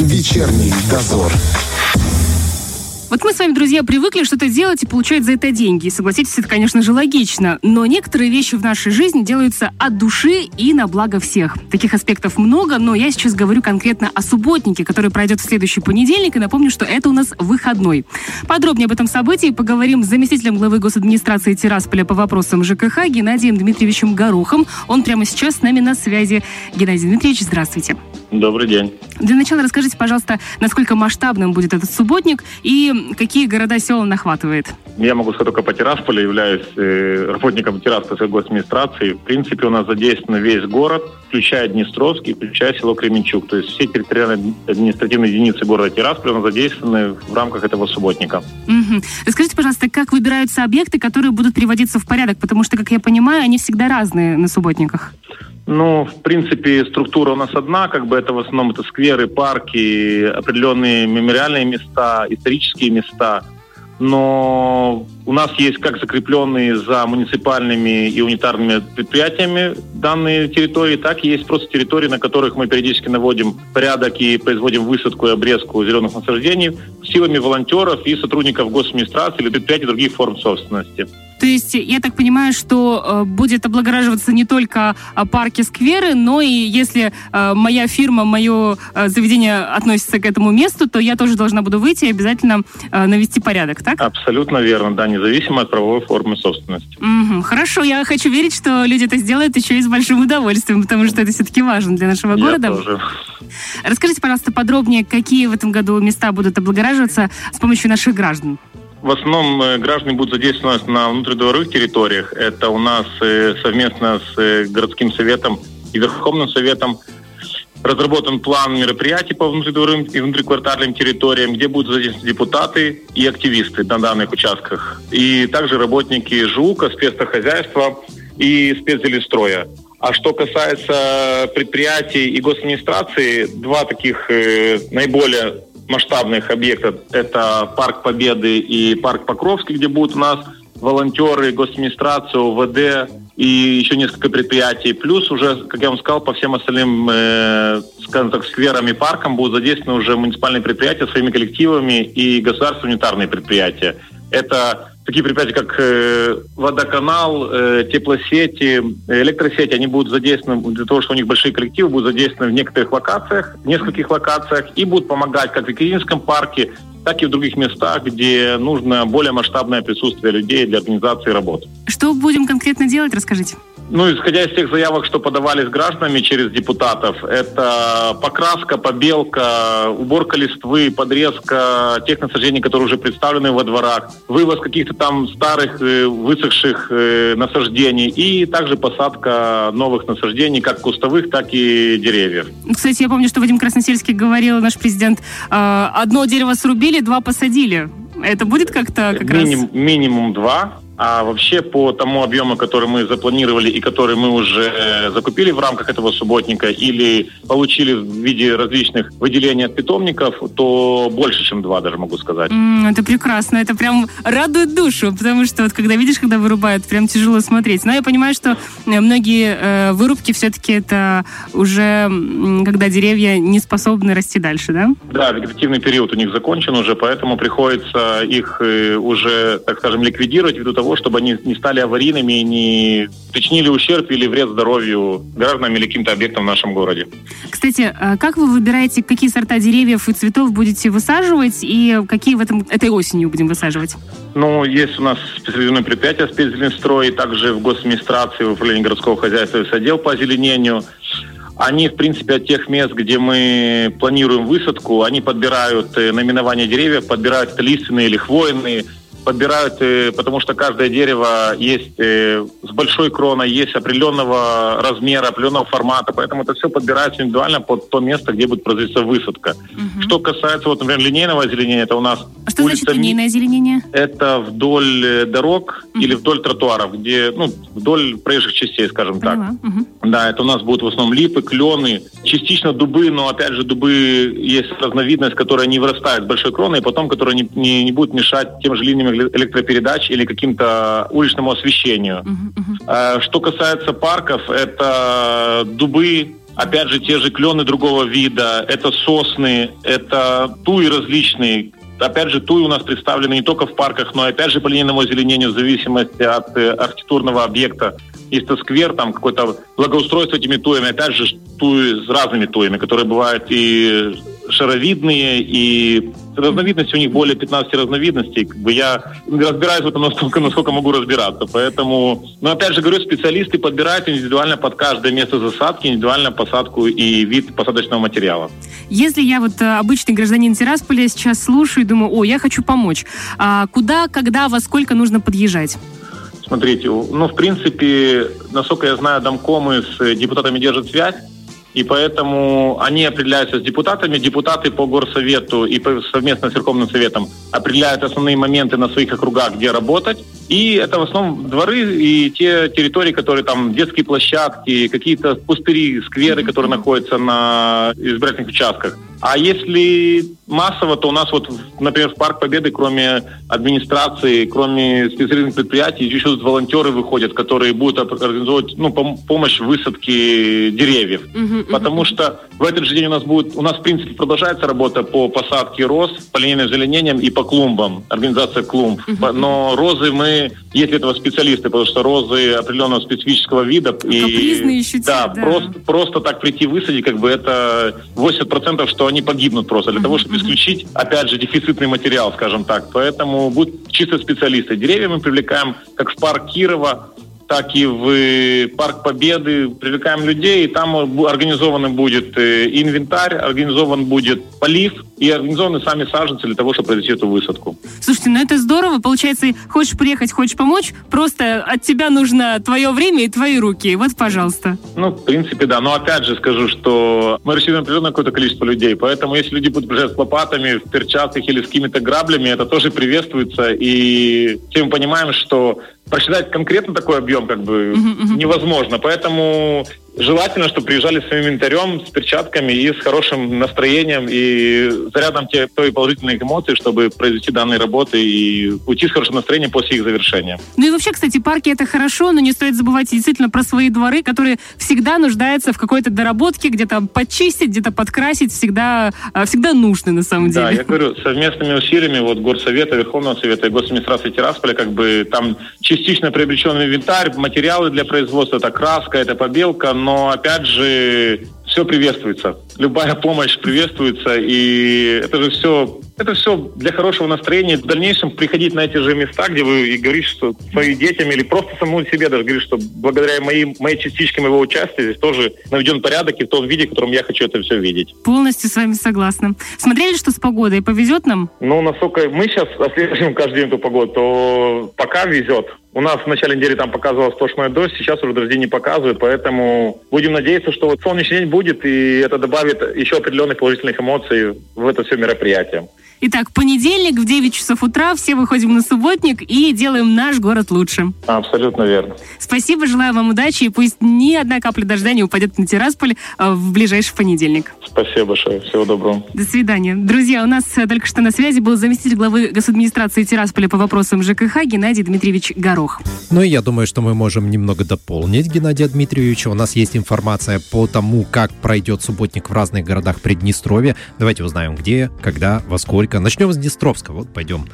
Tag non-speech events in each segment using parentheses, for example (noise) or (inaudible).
Вечерний дозор. Вот мы с вами, друзья, привыкли что-то делать и получать за это деньги. И согласитесь, это, конечно же, логично. Но некоторые вещи в нашей жизни делаются от души и на благо всех. Таких аспектов много, но я сейчас говорю конкретно о субботнике, который пройдет в следующий понедельник. И напомню, что это у нас выходной. Подробнее об этом событии поговорим с заместителем главы госадминистрации Тирасполя по вопросам ЖКХ Геннадием Дмитриевичем Горохом. Он прямо сейчас с нами на связи. Геннадий Дмитриевич, здравствуйте. Добрый день. Для начала расскажите, пожалуйста, насколько масштабным будет этот субботник и какие города села нахватывает? Я могу сказать только по Тирасполю, являюсь э, работником Тираспольской госадминистрации. В принципе, у нас задействован весь город, включая Днестровский, включая село Кременчук. То есть все территориальные административные единицы города Тирасполя у нас задействованы в рамках этого субботника. Угу. Расскажите, пожалуйста, как выбираются объекты, которые будут приводиться в порядок? Потому что, как я понимаю, они всегда разные на субботниках. Ну, в принципе, структура у нас одна, как бы это в основном это скверы, парки, определенные мемориальные места, исторические места. Но у нас есть как закрепленные за муниципальными и унитарными предприятиями данные территории, так и есть просто территории, на которых мы периодически наводим порядок и производим высадку и обрезку зеленых насаждений силами волонтеров и сотрудников госадминистрации или предприятий других форм собственности. То есть я так понимаю, что э, будет облагораживаться не только э, парки, скверы, но и если э, моя фирма, мое э, заведение относится к этому месту, то я тоже должна буду выйти и обязательно навести порядок, так? Абсолютно верно, да, независимо от правовой формы собственности. Угу, хорошо, я хочу верить, что люди это сделают еще и с большим удовольствием, потому что это все-таки важно для нашего Я города. тоже. Расскажите, пожалуйста, подробнее, какие в этом году места будут облагораживаться с помощью наших граждан. В основном э, граждане будут задействованы на внутридворовых территориях. Это у нас э, совместно с э, городским советом и Верховным советом разработан план мероприятий по внутридворовым и внутриквартальным территориям, где будут задействованы депутаты и активисты на данных участках. И также работники ЖУКа, спецхозяйства и спецзелестроя. А что касается предприятий и госадминистрации, два таких э, наиболее масштабных объекта – это Парк Победы и Парк Покровский, где будут у нас волонтеры, госадминистрация, УВД и еще несколько предприятий. Плюс уже, как я вам сказал, по всем остальным, э, скажем так, скверам и паркам будут задействованы уже муниципальные предприятия своими коллективами и государственные унитарные предприятия. Это такие предприятия, как э, водоканал, э, теплосети, электросети, они будут задействованы для того, что у них большие коллективы, будут задействованы в некоторых локациях, в нескольких локациях, и будут помогать как в Екатерининском парке, так и в других местах, где нужно более масштабное присутствие людей для организации работы. Что будем конкретно делать, расскажите. Ну, исходя из тех заявок, что подавались гражданами через депутатов, это покраска, побелка, уборка листвы, подрезка тех насаждений, которые уже представлены во дворах, вывоз каких-то там старых э, высохших э, насаждений и также посадка новых насаждений, как кустовых, так и деревьев. Кстати, я помню, что Вадим Красносельский говорил, наш президент, э, одно дерево срубили, два посадили. Это будет как-то как Миним- раз... Минимум два. А вообще по тому объему, который мы запланировали и который мы уже э, закупили в рамках этого субботника или получили в виде различных выделений от питомников, то больше, чем два даже могу сказать. М, Это прекрасно, это прям радует душу, потому что вот когда видишь, когда вырубают, прям тяжело смотреть. Но я понимаю, что э, многие э, вырубки все-таки это уже когда деревья не способны расти дальше, да? Да, вегетативный период у них закончен уже, поэтому приходится их э, уже, так скажем, ликвидировать ввиду того, чтобы они не стали аварийными и не причинили ущерб или вред здоровью гражданам или каким-то объектам в нашем городе. Кстати, э, как вы выбираете, какие сорта деревьев и цветов будете высаживать и какие в этом этой осенью будем высаживать? Ну, есть у нас специализированное предприятие «Спецзеленстрой», и также в госадминистрации, в управлении городского хозяйства есть отдел по озеленению. Они, в принципе, от тех мест, где мы планируем высадку, они подбирают э, наименование деревьев, подбирают лиственные или хвойные, подбирают, э, потому что каждое дерево есть э, с большой кроной, есть определенного размера, определенного формата, поэтому это все подбирается индивидуально под то место, где будет производиться высадка. Что касается, вот, например, линейного озеленения, это у нас А что значит улица Ми- линейное озеленение? это вдоль э, дорог или вдоль тротуаров, где, ну, вдоль проезжих частей, скажем так. Мгм. Да, это у нас будут в основном липы, клены, частично дубы, но опять же дубы есть разновидность, которая не вырастает с большой кроной, и потом, которая не, не, не будет мешать тем же линиям эле- электропередач или каким-то уличному освещению. Э, Что касается парков, это дубы, опять же, те же клены другого вида, это сосны, это туи различные, опять же, туи у нас представлены не только в парках, но и, опять же, по линейному озеленению в зависимости от э, архитектурного объекта. Есть то сквер, там какое-то благоустройство этими туями, опять же, туи с разными туями, которые бывают и шаровидные, и разновидностей у них более 15 разновидностей. Как бы я разбираюсь в этом настолько, насколько могу разбираться. Поэтому, но опять же говорю, специалисты подбирают индивидуально под каждое место засадки, индивидуально посадку и вид посадочного материала. Если я вот э, обычный гражданин Тирасполя сейчас слушаю и думаю, о, я хочу помочь, а куда, когда, во сколько нужно подъезжать? Смотрите, ну, в принципе, насколько я знаю, домкомы с депутатами держат связь. И поэтому они определяются с депутатами. Депутаты по горсовету и совместно с Верховным Советом определяют основные моменты на своих округах, где работать. И это в основном дворы и те территории, которые там детские площадки, какие-то пустыри, скверы, которые находятся на избирательных участках. А если массово, то у нас вот, например, в Парк Победы, кроме администрации, кроме специализированных предприятий, еще волонтеры выходят, которые будут организовывать ну, помощь в высадке деревьев. Uh-huh, uh-huh. Потому что в этот же день у нас будет, у нас, в принципе, продолжается работа по посадке роз, по линейным озеленениям и по клумбам, организация клумб. Uh-huh. Но розы мы, есть этого специалисты, потому что розы определенного специфического вида. Капризные и, еще да, да. Просто, просто так прийти высадить, как бы это 80% что они погибнут просто для того, чтобы исключить, опять же, дефицитный материал, скажем так. Поэтому будут чисто специалисты. Деревья мы привлекаем как в парк Кирова, так и в Парк Победы. Привлекаем людей, и там организован будет э, инвентарь, организован будет полив и организованы сами саженцы для того, чтобы произвести эту высадку. Слушайте, ну это здорово. Получается, хочешь приехать, хочешь помочь, просто от тебя нужно твое время и твои руки. Вот, пожалуйста. Ну, в принципе, да. Но опять же скажу, что мы рассчитываем определенное какое-то количество людей, поэтому если люди будут приезжать с лопатами, в перчатках или с какими-то граблями, это тоже приветствуется. И все мы понимаем, что просчитать конкретно такой объем как бы uh-huh, uh-huh. невозможно. Поэтому Желательно, чтобы приезжали с своим инвентарем, с перчатками и с хорошим настроением и зарядом те, той положительных эмоций, чтобы произвести данные работы и уйти с хорошим настроением после их завершения. Ну и вообще, кстати, парки это хорошо, но не стоит забывать действительно про свои дворы, которые всегда нуждаются в какой-то доработке, где-то подчистить, где-то подкрасить, всегда, а, всегда нужны на самом деле. Да, я говорю, совместными усилиями вот Горсовета, Верховного Совета и Госадминистрации Тирасполя, как бы там частично приобретенный инвентарь, материалы для производства, это краска, это побелка, но опять же все приветствуется. Любая помощь приветствуется, и это же все это все для хорошего настроения. В дальнейшем приходить на эти же места, где вы и говорите, что своим детям или просто самому себе даже говорить, что благодаря моим, моей частичке моего участия здесь тоже наведен порядок и в том виде, в котором я хочу это все видеть. Полностью с вами согласна. Смотрели, что с погодой? Повезет нам? Ну, насколько мы сейчас отслеживаем каждый день эту погоду, то пока везет. У нас в начале недели там показывал сплошной дождь, сейчас уже дожди не показывают, поэтому будем надеяться, что вот солнечный день будет, и это добавит еще определенных положительных эмоций в это все мероприятие. Итак, понедельник в 9 часов утра все выходим на субботник и делаем наш город лучше. Абсолютно верно. Спасибо, желаю вам удачи и пусть ни одна капля дождя не упадет на Тирасполь э, в ближайший понедельник. Спасибо большое, всего доброго. До свидания. Друзья, у нас э, только что на связи был заместитель главы госадминистрации Тирасполя по вопросам ЖКХ Геннадий Дмитриевич Горох. Ну и я думаю, что мы можем немного дополнить Геннадия Дмитриевича. У нас есть информация по тому, как пройдет субботник в разных городах Приднестровья. Давайте узнаем, где, когда, во сколько только. Начнем с Днестровска. Вот пойдем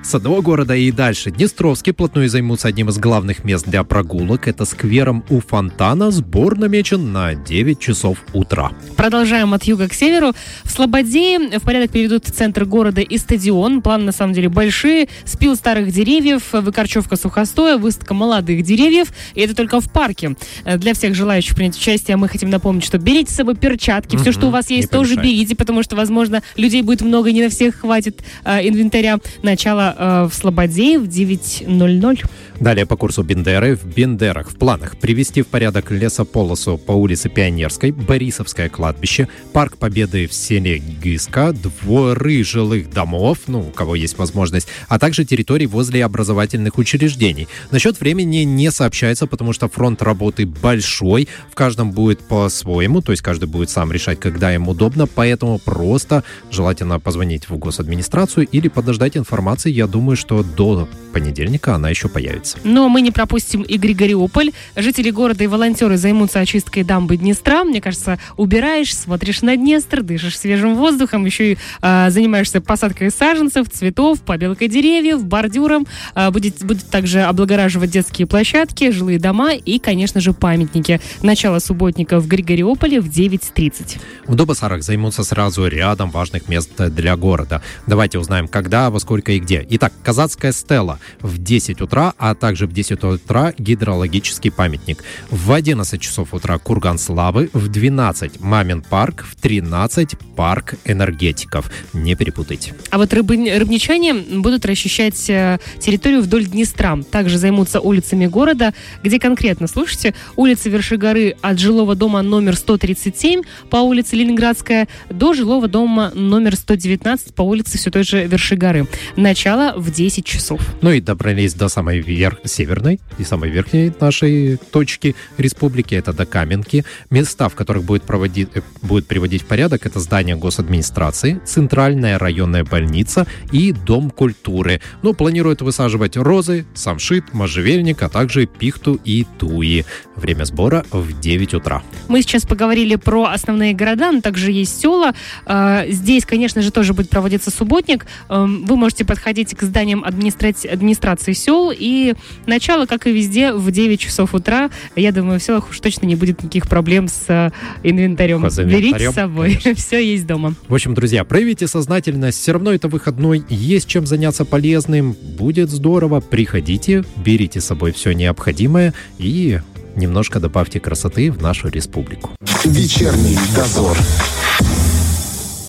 с одного города и дальше. Днестровский плотную займутся одним из главных мест для прогулок. Это сквером у фонтана. Сбор намечен на 9 часов утра. Продолжаем от юга к северу. В Слободе в порядок приведут центр города и стадион. Планы на самом деле большие. Спил старых деревьев, выкорчевка сухостоя, выставка молодых деревьев. И это только в парке. Для всех желающих принять участие мы хотим напомнить, что берите с собой перчатки. Все, что у вас есть, тоже берите, потому что, возможно, людей будет много, не на всех хватит э, инвентаря. Начало э, в Слободе в 9.00. Далее по курсу Бендеры. В Бендерах в планах привести в порядок лесополосу по улице Пионерской, Борисовское кладбище, Парк Победы в селе Гиска, дворы жилых домов, ну, у кого есть возможность, а также территории возле образовательных учреждений. Насчет времени не сообщается, потому что фронт работы большой, в каждом будет по-своему, то есть каждый будет сам решать, когда ему удобно, поэтому просто желательно позвонить в госадминистрацию или подождать информации. Я думаю, что до понедельника она еще появится. Заниматься. Но мы не пропустим и Григориополь. Жители города и волонтеры займутся очисткой дамбы Днестра. Мне кажется, убираешь, смотришь на Днестр, дышишь свежим воздухом, еще и э, занимаешься посадкой саженцев, цветов, побелкой деревьев, бордюром. Э, будет, будет также облагораживать детские площадки, жилые дома и, конечно же, памятники. Начало субботника в Григориополе в 9.30. В Дубасарах займутся сразу рядом важных мест для города. Давайте узнаем, когда, во сколько и где. Итак, Казацкая стела в 10 утра, а также в 10 утра гидрологический памятник. В 11 часов утра Курган Славы, в 12 Мамин парк, в 13 парк энергетиков. Не перепутайте. А вот рыбы, рыбничане будут расчищать э, территорию вдоль Днестра. Также займутся улицами города, где конкретно, слушайте, улица Вершигоры от жилого дома номер 137 по улице Ленинградская до жилого дома номер 119 по улице все той же Вершигоры. Начало в 10 часов. Ну и добрались до самой вер... северной и самой верхней нашей точки республики, это до Каменки. Места, в которых будет, проводить, э, будет приводить в порядок, это здание госадминистрации, центральная районная больница и Дом культуры. Ну, планируют высаживать розы, самшит, можжевельник, а также пихту и туи. Время сбора в 9 утра. Мы сейчас поговорили про основные города, но также есть села. А, здесь, конечно же, тоже будет проводиться субботник. Эм, вы можете подходить к зданиям администра... администрации сел, и начало, как и везде, в 9 часов утра. Я думаю, в селах уж точно не будет никаких проблем с э, инвентарем. Берите с собой, конечно. (laughs) все есть дома. В общем, друзья, проявите сознательность. Все равно это выходной, есть чем заняться полезным. Будет здорово. Приходите, берите с собой все необходимое и немножко добавьте красоты в нашу республику. Вечерний дозор.